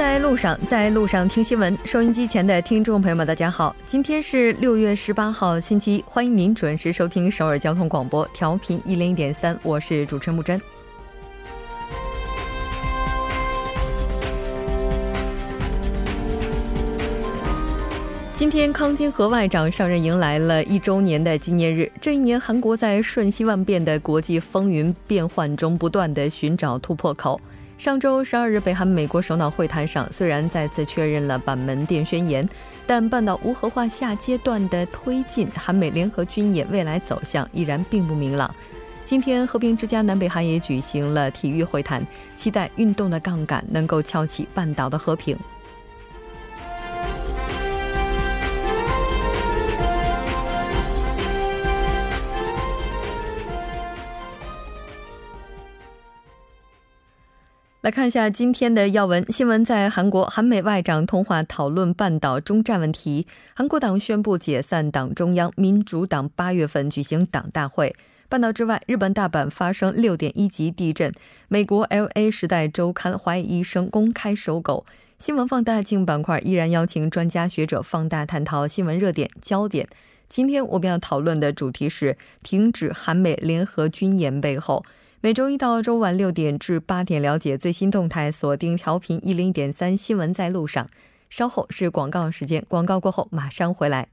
在路上，在路上听新闻。收音机前的听众朋友们，大家好，今天是六月十八号，星期一，欢迎您准时收听首尔交通广播，调频一零一点三，我是主持人木真。今天，康金和外长上任，迎来了一周年的纪念日。这一年，韩国在瞬息万变的国际风云变幻中，不断的寻找突破口。上周十二日，北韩美国首脑会谈上，虽然再次确认了板门店宣言，但半岛无核化下阶段的推进，韩美联合军演未来走向依然并不明朗。今天，和平之家南北韩也举行了体育会谈，期待运动的杠杆能够撬起半岛的和平。来看一下今天的要闻新闻，在韩国，韩美外长通话讨论半岛中战问题。韩国党宣布解散党中央，民主党八月份举行党大会。半岛之外，日本大阪发生六点一级地震。美国 L A 时代周刊怀疑医生公开收购。新闻放大镜板块依然邀请专家学者放大探讨新闻热点焦点。今天我们要讨论的主题是停止韩美联合军演背后。每周一到周五晚六点至八点，了解最新动态，锁定调频一零点三新闻在路上。稍后是广告时间，广告过后马上回来。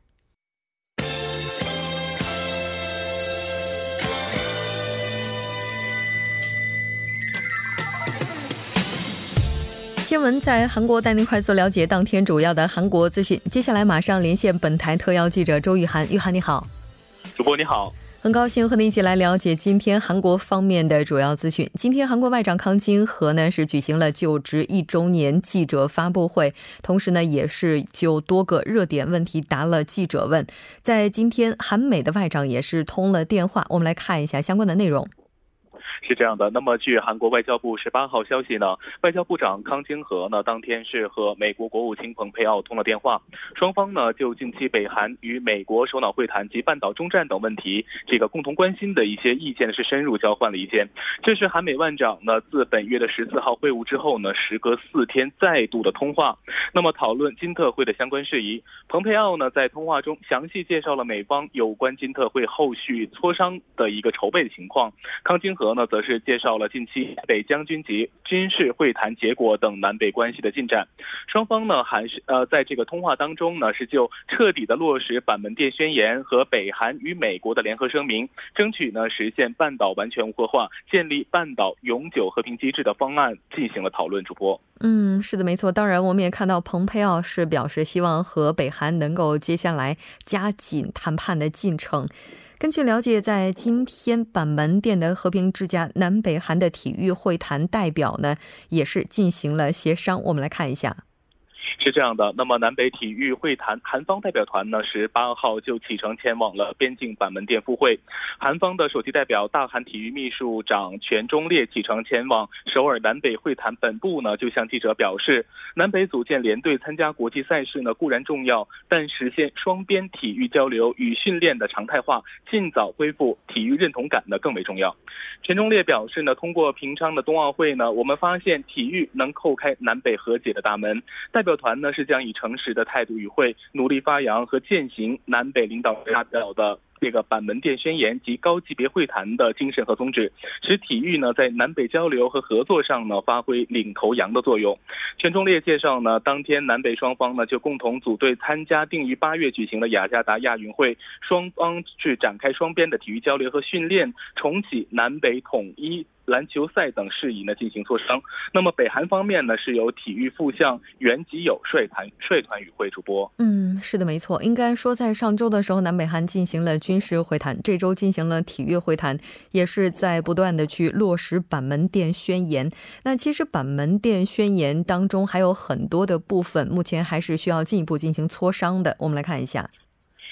新闻在韩国带您快速了解当天主要的韩国资讯。接下来马上连线本台特邀记者周玉涵，玉涵你好，主播你好。很高兴和您一起来了解今天韩国方面的主要资讯。今天，韩国外长康京和呢是举行了就职一周年记者发布会，同时呢也是就多个热点问题答了记者问。在今天，韩美的外长也是通了电话，我们来看一下相关的内容。是这样的，那么据韩国外交部十八号消息呢，外交部长康京和呢当天是和美国国务卿蓬佩奥通了电话，双方呢就近期北韩与美国首脑会谈及半岛中战等问题，这个共同关心的一些意见是深入交换了一见。这是韩美外长呢自本月的十四号会晤之后呢，时隔四天再度的通话，那么讨论金特会的相关事宜。蓬佩奥呢在通话中详细介绍了美方有关金特会后续磋商的一个筹备的情况，康京和呢。则则是介绍了近期北将军级军事会谈结果等南北关系的进展。双方呢还是呃在这个通话当中呢是就彻底的落实板门店宣言和北韩与美国的联合声明，争取呢实现半岛完全无核化、建立半岛永久和平机制的方案进行了讨论。主播，嗯，是的，没错。当然，我们也看到蓬佩奥是表示希望和北韩能够接下来加紧谈判的进程。根据了解，在今天板门店的和平之家南北韩的体育会谈代表呢，也是进行了协商。我们来看一下。是这样的，那么南北体育会谈韩方代表团呢，十八号就启程前往了边境板门店赴会。韩方的首席代表大韩体育秘书长全忠烈启程前往首尔南北会谈本部呢，就向记者表示，南北组建联队参加国际赛事呢固然重要，但实现双边体育交流与训练的常态化，尽早恢复体育认同感呢更为重要。全忠烈表示呢，通过平昌的冬奥会呢，我们发现体育能叩开南北和解的大门。代表团。那是将以诚实的态度与会，努力发扬和践行南北领导发表的这个板门店宣言及高级别会谈的精神和宗旨，使体育呢在南北交流和合作上呢发挥领头羊的作用。全忠烈介绍呢，当天南北双方呢就共同组队参加定于八月举行的雅加达亚运会，双方去展开双边的体育交流和训练，重启南北统一。篮球赛等事宜呢进行磋商。那么北韩方面呢是由体育副相袁吉友率团率团与会主播。嗯，是的，没错。应该说在上周的时候，南北韩进行了军事会谈，这周进行了体育会谈，也是在不断的去落实板门店宣言。那其实板门店宣言当中还有很多的部分，目前还是需要进一步进行磋商的。我们来看一下。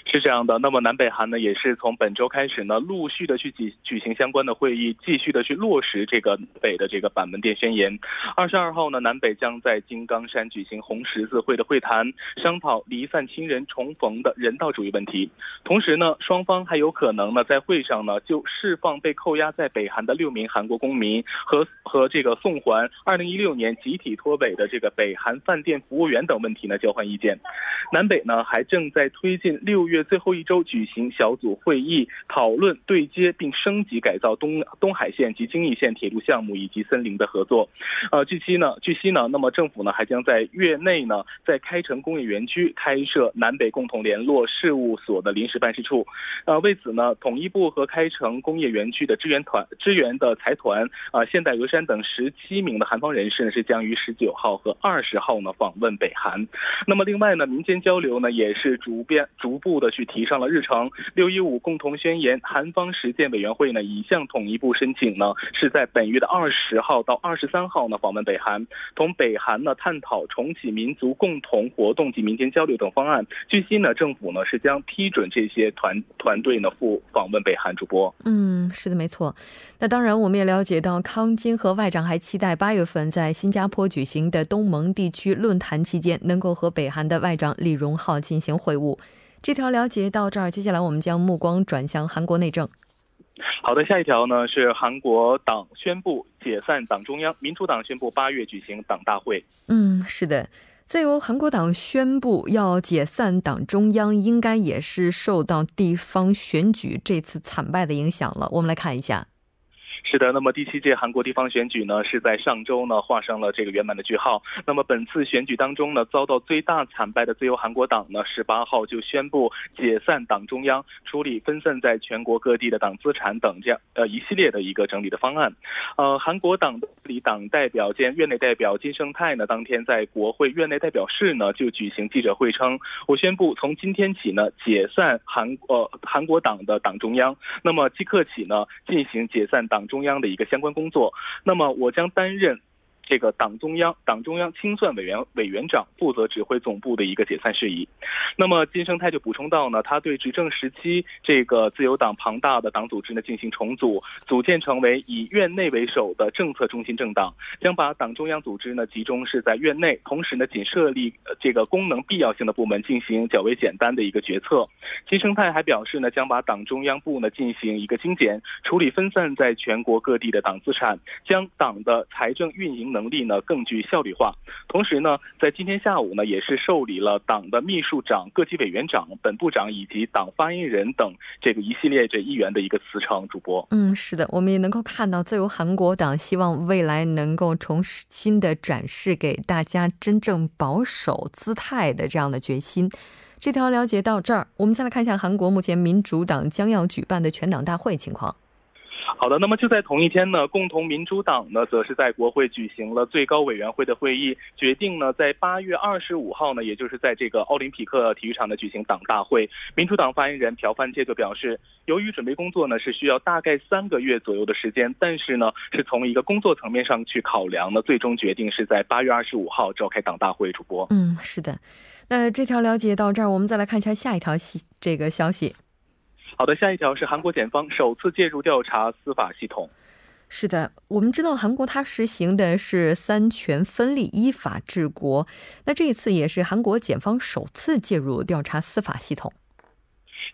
是这样的，那么南北韩呢，也是从本周开始呢，陆续的去举举行相关的会议，继续的去落实这个北的这个板门店宣言。二十二号呢，南北将在金刚山举行红十字会的会谈，商讨离散亲人重逢的人道主义问题。同时呢，双方还有可能呢，在会上呢，就释放被扣押在北韩的六名韩国公民和和这个送还二零一六年集体脱北的这个北韩饭店服务员等问题呢，交换意见。南北呢，还正在推进六月。月最后一周举行小组会议，讨论对接并升级改造东东海线及京义线铁路项目以及森林的合作。呃，据悉呢，据悉呢，那么政府呢还将在月内呢，在开城工业园区开设南北共同联络事务所的临时办事处。呃，为此呢，统一部和开城工业园区的支援团、支援的财团啊，现代峨山等十七名的韩方人士呢，是将于十九号和二十号呢访问北韩。那么另外呢，民间交流呢也是逐变逐步的。去提上了日程。六一五共同宣言，韩方实践委员会呢已向统一部申请呢，是在本月的二十号到二十三号呢访问北韩，同北韩呢探讨重启民族共同活动及民间交流等方案。据悉呢，政府呢是将批准这些团团队呢赴访问北韩。主播，嗯，是的，没错。那当然，我们也了解到，康金和外长还期待八月份在新加坡举行的东盟地区论坛期间，能够和北韩的外长李荣浩进行会晤。这条了解到这儿，接下来我们将目光转向韩国内政。好的，下一条呢是韩国党宣布解散党中央，民主党宣布八月举行党大会。嗯，是的，再由韩国党宣布要解散党中央，应该也是受到地方选举这次惨败的影响了。我们来看一下。是的，那么第七届韩国地方选举呢，是在上周呢画上了这个圆满的句号。那么本次选举当中呢，遭到最大惨败的自由韩国党呢，十八号就宣布解散党中央，处理分散在全国各地的党资产等这样呃一系列的一个整理的方案。呃，韩国党里党代表兼院内代表金圣泰呢，当天在国会院内代表室呢就举行记者会称，我宣布从今天起呢解散韩呃韩国党的党中央，那么即刻起呢进行解散党中。中央的一个相关工作，那么我将担任。这个党中央党中央清算委员委员长负责指挥总部的一个解散事宜。那么金生泰就补充到呢，他对执政时期这个自由党庞大的党组织呢进行重组，组建成为以院内为首的政策中心政党，将把党中央组织呢集中是在院内，同时呢仅设立这个功能必要性的部门进行较为简单的一个决策。金生泰还表示呢，将把党中央部呢进行一个精简，处理分散在全国各地的党资产，将党的财政运营。能力呢更具效率化，同时呢，在今天下午呢，也是受理了党的秘书长、各级委员长、本部长以及党发言人等这个一系列这议员的一个辞呈。主播，嗯，是的，我们也能够看到自由韩国党希望未来能够重新的展示给大家真正保守姿态的这样的决心。这条了解到这儿，我们再来看一下韩国目前民主党将要举办的全党大会情况。好的，那么就在同一天呢，共同民主党呢，则是在国会举行了最高委员会的会议，决定呢，在八月二十五号呢，也就是在这个奥林匹克体育场呢举行党大会。民主党发言人朴范介就表示，由于准备工作呢是需要大概三个月左右的时间，但是呢，是从一个工作层面上去考量呢，最终决定是在八月二十五号召开党大会。主播，嗯，是的，那这条了解到这儿，我们再来看一下下一条消这个消息。好的，下一条是韩国检方首次介入调查司法系统。是的，我们知道韩国它实行的是三权分立、依法治国。那这一次也是韩国检方首次介入调查司法系统。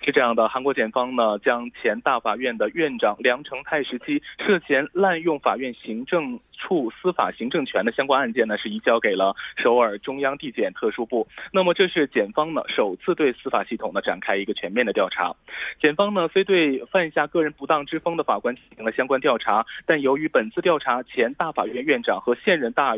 是这样的，韩国检方呢将前大法院的院长梁成泰时期涉嫌滥用法院行政。处司法行政权的相关案件呢，是移交给了首尔中央地检特殊部。那么，这是检方呢首次对司法系统呢展开一个全面的调查。检方呢虽对犯下个人不当之风的法官进行了相关调查，但由于本次调查前大法院院长和现任大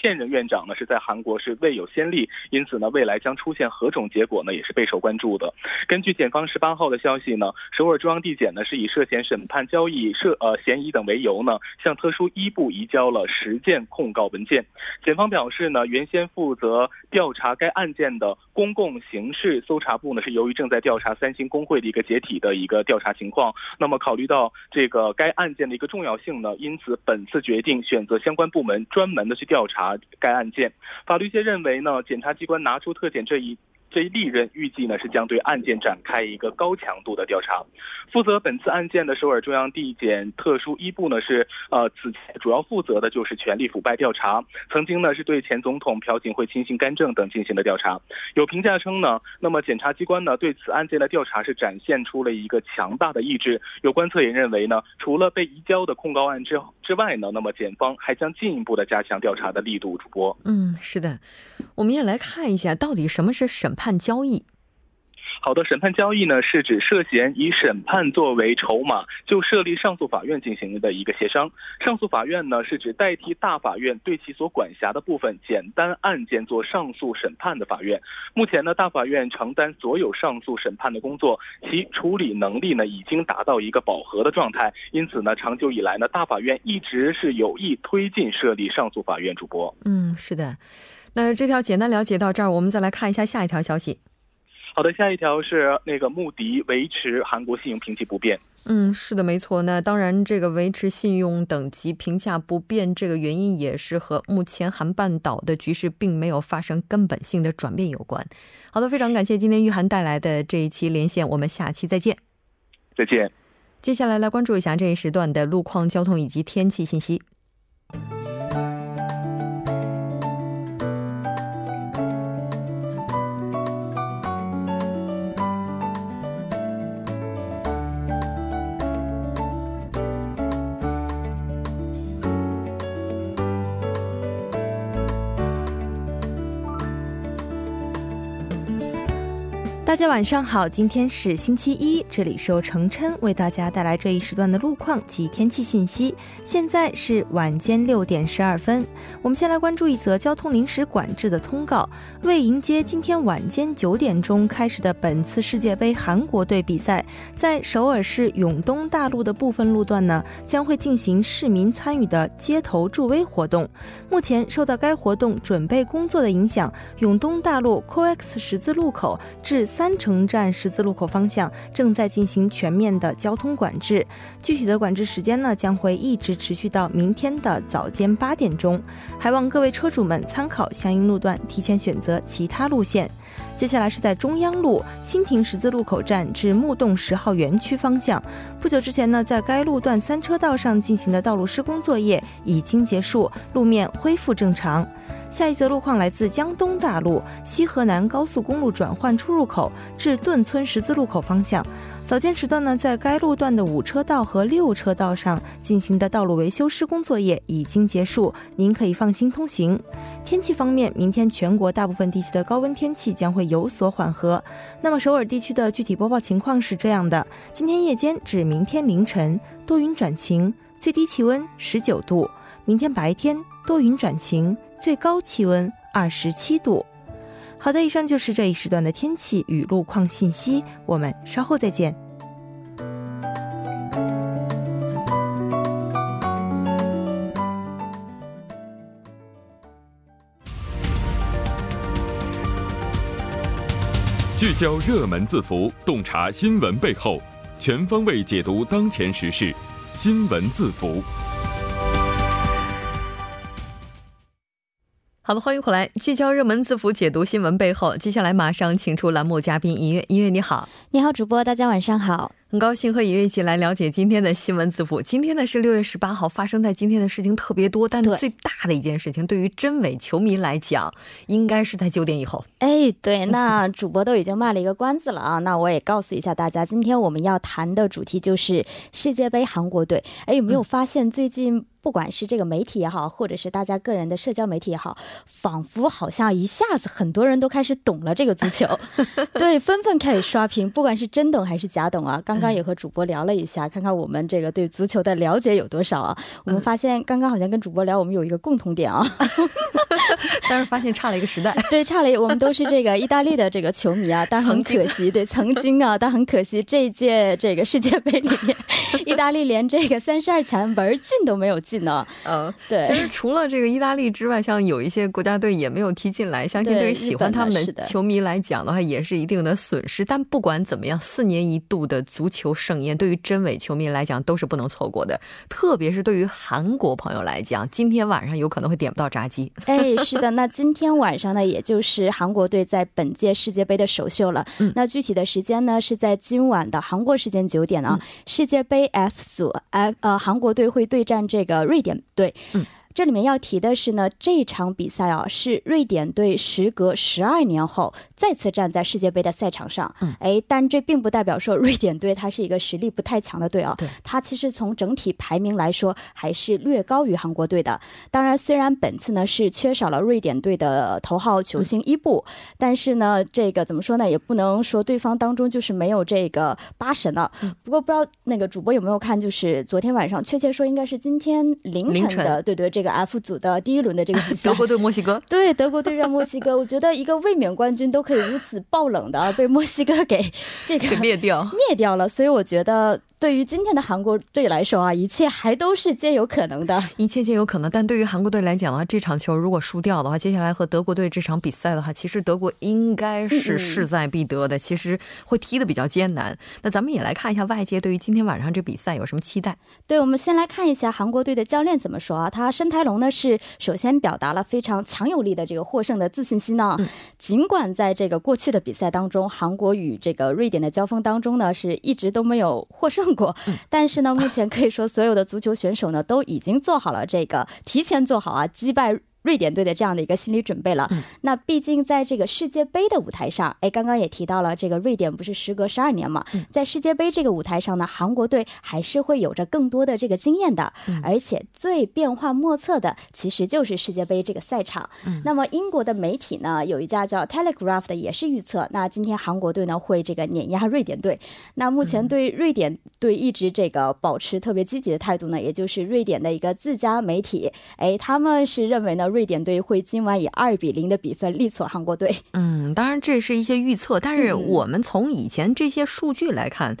现任院长呢是在韩国是未有先例，因此呢未来将出现何种结果呢也是备受关注的。根据检方十八号的消息呢，首尔中央地检呢是以涉嫌审判交易涉呃嫌疑等为由呢，向特殊一部移交。交了十件控告文件，检方表示呢，原先负责调查该案件的公共刑事搜查部呢，是由于正在调查三星工会的一个解体的一个调查情况，那么考虑到这个该案件的一个重要性呢，因此本次决定选择相关部门专门的去调查该案件。法律界认为呢，检察机关拿出特检这一。这一历任预计呢是将对案件展开一个高强度的调查。负责本次案件的首尔中央地检特殊一部呢是呃此前主要负责的就是权力腐败调查，曾经呢是对前总统朴槿惠亲信干政等进行的调查。有评价称呢，那么检察机关呢对此案件的调查是展现出了一个强大的意志。有观测也认为呢，除了被移交的控告案之之外呢，那么检方还将进一步的加强调查的力度。主播，嗯，是的，我们也来看一下到底什么是审判交易。好的，审判交易呢，是指涉嫌以审判作为筹码，就设立上诉法院进行的一个协商。上诉法院呢，是指代替大法院对其所管辖的部分简单案件做上诉审判的法院。目前呢，大法院承担所有上诉审判的工作，其处理能力呢，已经达到一个饱和的状态。因此呢，长久以来呢，大法院一直是有意推进设立上诉法院。主播，嗯，是的。那这条简单了解到这儿，我们再来看一下下一条消息。好的，下一条是那个穆迪维持韩国信用评级不变。嗯，是的，没错。那当然，这个维持信用等级评价不变，这个原因也是和目前韩半岛的局势并没有发生根本性的转变有关。好的，非常感谢今天玉涵带来的这一期连线，我们下期再见。再见。接下来来关注一下这一时段的路况、交通以及天气信息。大家晚上好，今天是星期一，这里是由程琛为大家带来这一时段的路况及天气信息。现在是晚间六点十二分，我们先来关注一则交通临时管制的通告。为迎接今天晚间九点钟开始的本次世界杯韩国队比赛，在首尔市永东大路的部分路段呢，将会进行市民参与的街头助威活动。目前受到该活动准备工作的影响，永东大路 COX 十字路口至。三城站十字路口方向正在进行全面的交通管制，具体的管制时间呢将会一直持续到明天的早间八点钟，还望各位车主们参考相应路段，提前选择其他路线。接下来是在中央路新亭十字路口站至木洞十号园区方向，不久之前呢，在该路段三车道上进行的道路施工作业已经结束，路面恢复正常。下一则路况来自江东大路西河南高速公路转换出入口至顿村十字路口方向，早间时段呢，在该路段的五车道和六车道上进行的道路维修施工作业已经结束，您可以放心通行。天气方面，明天全国大部分地区的高温天气将会有所缓和。那么首尔地区的具体播报情况是这样的：今天夜间至明天凌晨多云转晴，最低气温十九度；明天白天多云转晴。最高气温二十七度。好的，以上就是这一时段的天气与路况信息。我们稍后再见。聚焦热门字符，洞察新闻背后，全方位解读当前时事。新闻字符。好的，欢迎回来，聚焦热门字符，解读新闻背后。接下来马上请出栏目嘉宾音乐，音乐你好，你好，主播，大家晚上好。很高兴和尹月一起来了解今天的新闻字符。今天呢是六月十八号，发生在今天的事情特别多，但最大的一件事情对于真伪球迷来讲，应该是在九点以后。哎，对，那主播都已经卖了一个关子了啊，那我也告诉一下大家，今天我们要谈的主题就是世界杯韩国队。哎，有没有发现最近不管是这个媒体也好，或者是大家个人的社交媒体也好，仿佛好像一下子很多人都开始懂了这个足球，对，纷纷开始刷屏，不管是真懂还是假懂啊，刚。刚刚也和主播聊了一下，看看我们这个对足球的了解有多少啊？我们发现刚刚好像跟主播聊，我们有一个共同点啊，但是发现差了一个时代。对，差了一，我们都是这个意大利的这个球迷啊，但很可惜，对，曾经啊，但很可惜，这一届这个世界杯里面，意大利连这个三十二强门进都没有进呢。嗯，对。其实除了这个意大利之外，像有一些国家队也没有踢进来，相信对于喜欢他们的球迷来讲的话，也是一定的损失。但不管怎么样，四年一度的足。球盛宴对于真伪球迷来讲都是不能错过的，特别是对于韩国朋友来讲，今天晚上有可能会点不到炸鸡。哎，是的。那今天晚上呢，也就是韩国队在本届世界杯的首秀了。嗯，那具体的时间呢，是在今晚的韩国时间九点啊。世界杯 F 组，F 呃，韩国队会对战这个瑞典队。嗯。这里面要提的是呢，这场比赛啊是瑞典队时隔十二年后再次站在世界杯的赛场上。嗯，哎，但这并不代表说 瑞典队它是一个实力不太强的队啊。对，它其实从整体排名来说还是略高于韩国队的。当然，虽然本次呢是缺少了瑞典队的头号球星伊布，但是呢，这个怎么说呢，也不能说对方当中就是没有这个八神了。不过不知道那个主播有没有看，就是昨天晚上，确切说应该是今天凌晨的，对对，这个。F 组的第一轮的这个比赛，德国对墨西哥，对德国对战墨西哥，我觉得一个卫冕冠军都可以如此爆冷的被墨西哥给这个灭掉灭掉了，所以我觉得。对于今天的韩国队来说啊，一切还都是皆有可能的，一切皆有可能。但对于韩国队来讲的话，这场球如果输掉的话，接下来和德国队这场比赛的话，其实德国应该是势在必得的，其实会踢的比较艰难。那咱们也来看一下外界对于今天晚上这比赛有什么期待。对，我们先来看一下韩国队的教练怎么说啊？他申台龙呢是首先表达了非常强有力的这个获胜的自信心呢。尽管在这个过去的比赛当中，韩国与这个瑞典的交锋当中呢，是一直都没有获胜过，但是呢，目前可以说所有的足球选手呢都已经做好了这个提前做好啊击败。瑞典队的这样的一个心理准备了。那毕竟在这个世界杯的舞台上，哎，刚刚也提到了，这个瑞典不是时隔十二年嘛，在世界杯这个舞台上呢，韩国队还是会有着更多的这个经验的。而且最变幻莫测的，其实就是世界杯这个赛场。那么英国的媒体呢，有一家叫 Telegraph 的也是预测，那今天韩国队呢会这个碾压瑞典队。那目前对瑞典队一直这个保持特别积极的态度呢，也就是瑞典的一个自家媒体，哎，他们是认为呢。瑞典队会今晚以二比零的比分力挫韩国队。嗯，当然这是一些预测，但是我们从以前这些数据来看。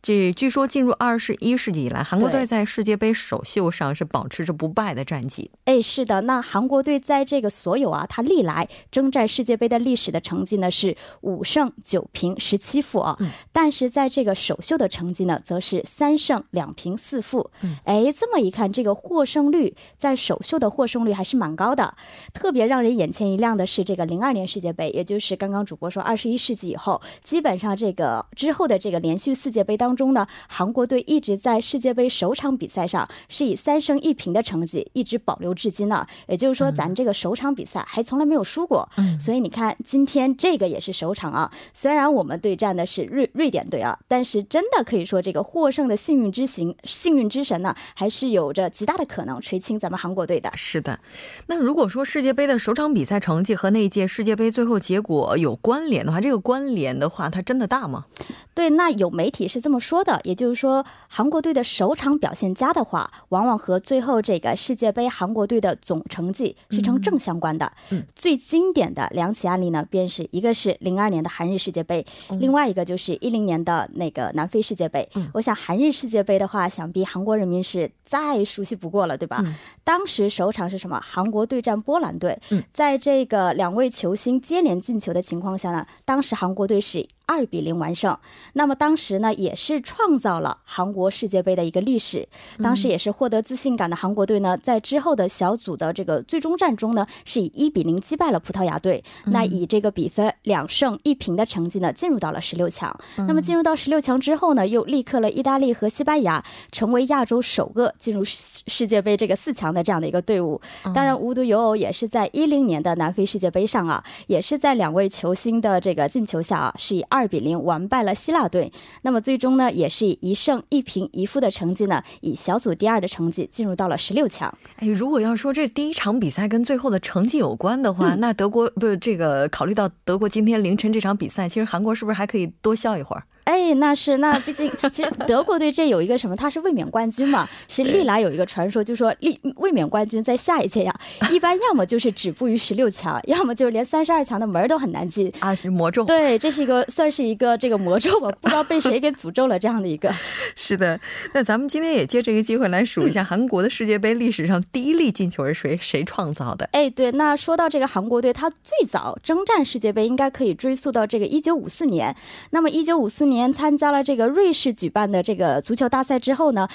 这据说进入二十一世纪以来，韩国队在世界杯首秀上是保持着不败的战绩。哎，是的，那韩国队在这个所有啊，他历来征战世界杯的历史的成绩呢是五胜九平十七负啊。嗯。但是在这个首秀的成绩呢，则是三胜两平四负。嗯。哎，这么一看，这个获胜率在首秀的获胜率还是蛮高的。特别让人眼前一亮的是，这个零二年世界杯，也就是刚刚主播说二十一世纪以后，基本上这个之后的这个连续四届杯当。当中呢，韩国队一直在世界杯首场比赛上是以三胜一平的成绩一直保留至今呢。也就是说，咱这个首场比赛还从来没有输过。嗯，所以你看，今天这个也是首场啊。虽然我们对战的是瑞瑞典队啊，但是真的可以说，这个获胜的幸运之行、幸运之神呢，还是有着极大的可能垂青咱们韩国队的。是的，那如果说世界杯的首场比赛成绩和那一届世界杯最后结果有关联的话，这个关联的话，它真的大吗？对，那有媒体是这么。说的，也就是说，韩国队的首场表现佳的话，往往和最后这个世界杯韩国队的总成绩是成正相关的。嗯，最经典的两起案例呢，便是一个是零二年的韩日世界杯，另外一个就是一零年的那个南非世界杯。我想韩日世界杯的话，想必韩国人民是再熟悉不过了，对吧？当时首场是什么？韩国对战波兰队。在这个两位球星接连进球的情况下呢，当时韩国队是。二比零完胜，那么当时呢，也是创造了韩国世界杯的一个历史。当时也是获得自信感的韩国队呢，在之后的小组的这个最终战中呢，是以一比零击败了葡萄牙队。那以这个比分两胜一平的成绩呢，进入到了十六强。那么进入到十六强之后呢，又力克了意大利和西班牙，成为亚洲首个进入世界杯这个四强的这样的一个队伍。当然，无独有偶，也是在一零年的南非世界杯上啊，也是在两位球星的这个进球下啊，是以二。二比零完败了希腊队，那么最终呢，也是以一胜一平一负的成绩呢，以小组第二的成绩进入到了十六强。哎，如果要说这第一场比赛跟最后的成绩有关的话，那德国不这个考虑到德国今天凌晨这场比赛，其实韩国是不是还可以多笑一会儿？哎，那是那毕竟，其实德国队这有一个什么，他是卫冕冠军嘛，是历来有一个传说，就说历卫冕冠军在下一届呀，一般要么就是止步于十六强，要么就是连三十二强的门都很难进啊，是魔咒。对，这是一个算是一个这个魔咒吧，不知道被谁给诅咒了这样的一个。是的，那咱们今天也借这个机会来数一下韩国的世界杯历史上第一粒进球是谁谁创造的？哎，对，那说到这个韩国队，他最早征战世界杯应该可以追溯到这个一九五四年，那么一九五四年。年参加了这个瑞士举办的这个足球大赛之后呢，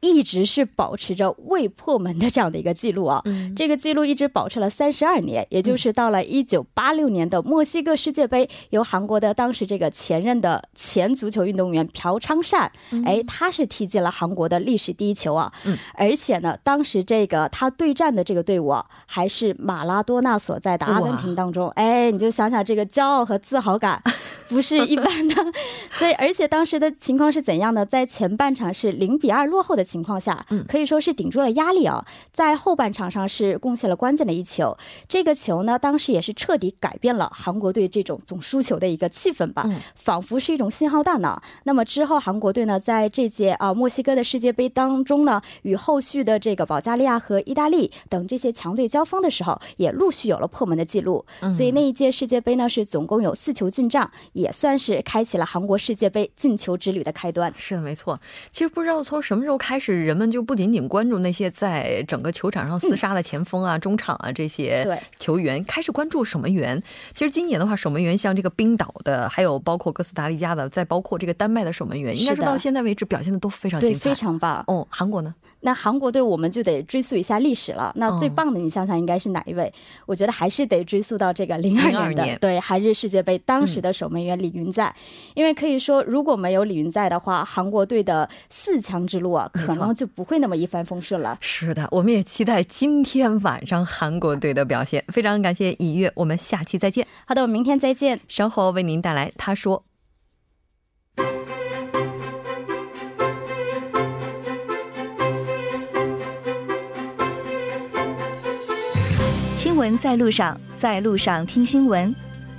一直是保持着未破门的这样的一个记录啊。这个记录一直保持了三十二年，也就是到了一九八六年的墨西哥世界杯，由韩国的当时这个前任的前足球运动员朴昌善，哎，他是踢进了韩国的历史第一球啊。嗯，而且呢，当时这个他对战的这个队伍啊，还是马拉多纳所在的阿根廷当中。哎，你就想想这个骄傲和自豪感。不是一般的，所以而且当时的情况是怎样的？在前半场是零比二落后的情况下，嗯，可以说是顶住了压力啊。在后半场上是贡献了关键的一球，这个球呢，当时也是彻底改变了韩国队这种总输球的一个气氛吧，仿佛是一种信号弹呢。那么之后韩国队呢，在这届啊墨西哥的世界杯当中呢，与后续的这个保加利亚和意大利等这些强队交锋的时候，也陆续有了破门的记录。所以那一届世界杯呢，是总共有四球进账。也算是开启了韩国世界杯进球之旅的开端。是的，没错。其实不知道从什么时候开始，人们就不仅仅关注那些在整个球场上厮杀的前锋啊、中场啊这些球员，开始关注守门员。其实今年的话，守门员像这个冰岛的，还有包括哥斯达黎加的，再包括这个丹麦的守门员，应该说到现在为止表现的都非常精彩，非常棒。哦，韩国呢？那韩国队我们就得追溯一下历史了。那最棒的，你想想应该是哪一位？我觉得还是得追溯到这个零二年的对韩日世界杯当时的守门员李云在，因为可以说如果没有李云在的话，韩国队的四强之路啊，可能就不会那么一帆风顺了。是的，我们也期待今天晚上韩国队的表现。非常感谢尹月，我们下期再见。好的，我们明天再见。稍后为您带来他说。新闻在路上，在路上听新闻。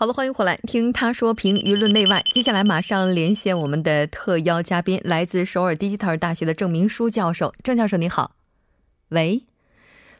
好了，欢迎回来听他说评舆论内外。接下来马上连线我们的特邀嘉宾，来自首尔 Digital 大学的郑明书教授。郑教授，你好。喂。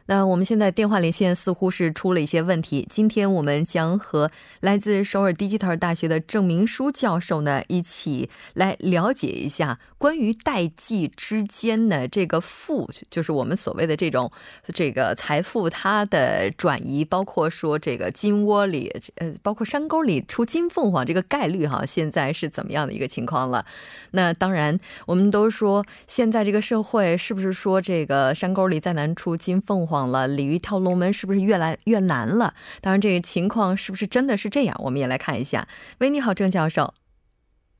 那我们现在电话连线似乎是出了一些问题。今天我们将和来自首尔 Digital 大学的郑明书教授呢一起来了解一下关于代际之间的这个富，就是我们所谓的这种这个财富它的转移，包括说这个金窝里呃，包括山沟里出金凤凰这个概率哈，现在是怎么样的一个情况了？那当然，我们都说现在这个社会是不是说这个山沟里再难出金凤凰？了，鲤鱼跳龙门是不是越来越难了？当然，这个情况是不是真的是这样？我们也来看一下。喂，你好，郑教授。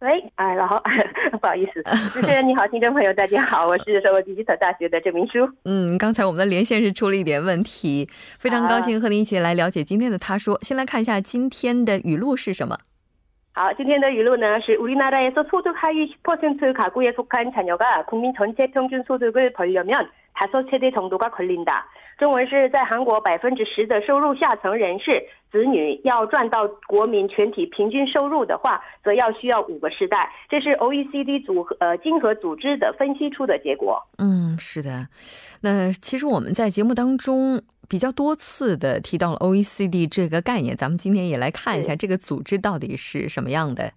喂，哎，然后不好意思，主持人你好，听众朋友大家好，我是首尔第一所大学的郑明书。嗯，刚才我们的连线是出了一点问题，非常高兴和您一起来了解今天的他说。先来看一下今天的语录是什么。好，今天的语录呢是우리나라에서소득하위10%가구에속한자녀가국민전체평균소득을벌려면 다섯세대정도가걸린다 中文是在韩国百分之十的收入下层人士子女要赚到国民全体平均收入的话，则要需要五个世代。这是 OECD 组呃经合组织的分析出的结果。嗯，是的。那其实我们在节目当中比较多次的提到了 OECD 这个概念，咱们今天也来看一下这个组织到底是什么样的。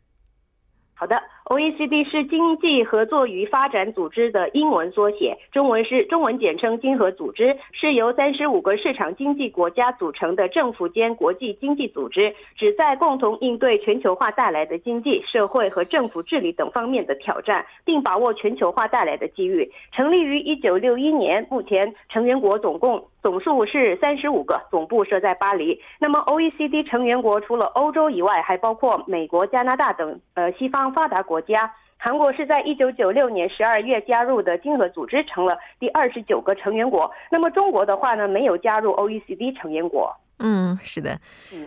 好的。OECD 是经济合作与发展组织的英文缩写，中文是中文简称经合组织，是由三十五个市场经济国家组成的政府间国际经济组织，旨在共同应对全球化带来的经济社会和政府治理等方面的挑战，并把握全球化带来的机遇。成立于一九六一年，目前成员国总共总数是三十五个，总部设在巴黎。那么 OECD 成员国除了欧洲以外，还包括美国、加拿大等呃西方发达国。国家韩国是在一九九六年十二月加入的经合组织，成了第二十九个成员国。那么中国的话呢，没有加入 OECD 成员国。嗯，是的。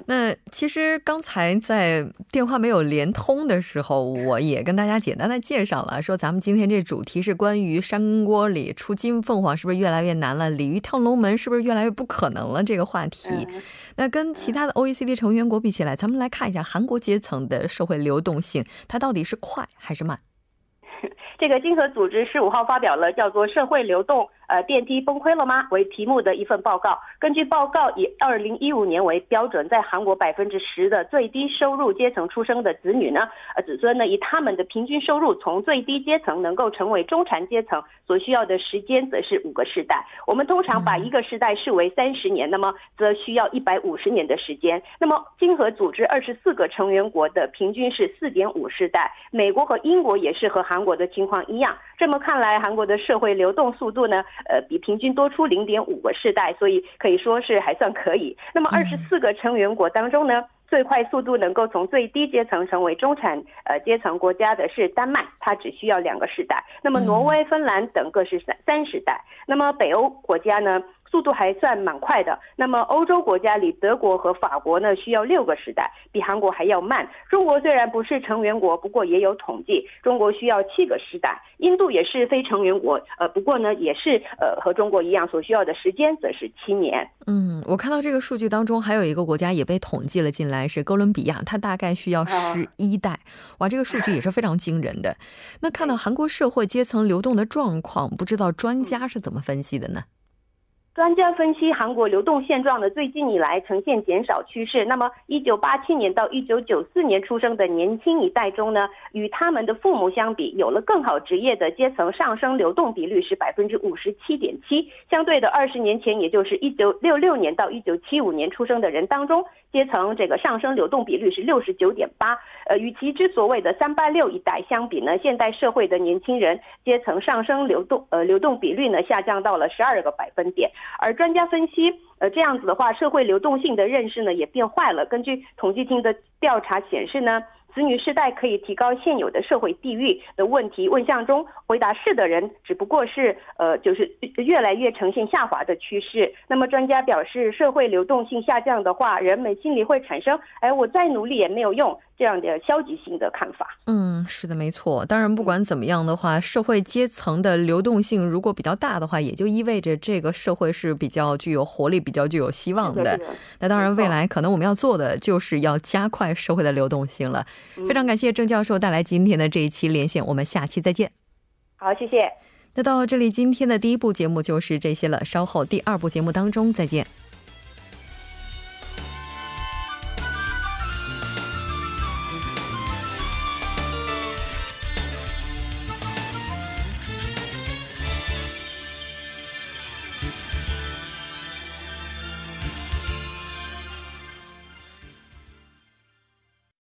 那其实刚才在电话没有连通的时候，我也跟大家简单的介绍了，说咱们今天这主题是关于山锅里出金凤凰是不是越来越难了，鲤鱼跳龙门是不是越来越不可能了这个话题。那跟其他的 OECD 成员国比起来，咱们来看一下韩国阶层的社会流动性，它到底是快还是慢？这个经合组织十五号发表了叫做“社会流动”。呃，电梯崩溃了吗？为题目的一份报告。根据报告，以二零一五年为标准，在韩国百分之十的最低收入阶层出生的子女呢，呃，子孙呢，以他们的平均收入从最低阶层能够成为中产阶层所需要的时间，则是五个世代。我们通常把一个世代视为三十年，那么则需要一百五十年的时间。那么，经合组织二十四个成员国的平均是四点五世代，美国和英国也是和韩国的情况一样。这么看来，韩国的社会流动速度呢？呃，比平均多出零点五个世代，所以可以说是还算可以。那么二十四个成员国当中呢，最快速度能够从最低阶层成为中产呃阶层国家的是丹麦，它只需要两个世代。那么挪威、芬兰等各是三三十代。那么北欧国家呢？速度还算蛮快的。那么欧洲国家里，德国和法国呢，需要六个时代，比韩国还要慢。中国虽然不是成员国，不过也有统计，中国需要七个时代。印度也是非成员国，呃，不过呢，也是呃和中国一样，所需要的时间则是七年。嗯，我看到这个数据当中还有一个国家也被统计了进来，是哥伦比亚，它大概需要十一代。哇，这个数据也是非常惊人的。那看到韩国社会阶层流动的状况，不知道专家是怎么分析的呢？专家分析韩国流动现状呢最近以来呈现减少趋势。那么，一九八七年到一九九四年出生的年轻一代中呢，与他们的父母相比，有了更好职业的阶层上升流动比率是百分之五十七点七。相对的，二十年前，也就是一九六六年到一九七五年出生的人当中，阶层这个上升流动比率是六十九点八。呃，与其之所谓的三八六一代相比呢，现代社会的年轻人阶层上升流动呃流动比率呢下降到了十二个百分点。而专家分析，呃，这样子的话，社会流动性的认识呢也变坏了。根据统计厅的调查显示呢。子女世代可以提高现有的社会地域的问题问项中，回答是的人只不过是呃，就是越来越呈现下滑的趋势。那么专家表示，社会流动性下降的话，人们心里会产生“哎，我再努力也没有用”这样的消极性的看法。嗯，是的，没错。当然，不管怎么样的话，社会阶层的流动性如果比较大的话，也就意味着这个社会是比较具有活力、比较具有希望的。那当然，未来可能我们要做的就是要加快社会的流动性了。非常感谢郑教授带来今天的这一期连线，我们下期再见。好，谢谢。那到这里，今天的第一部节目就是这些了。稍后第二部节目当中再见。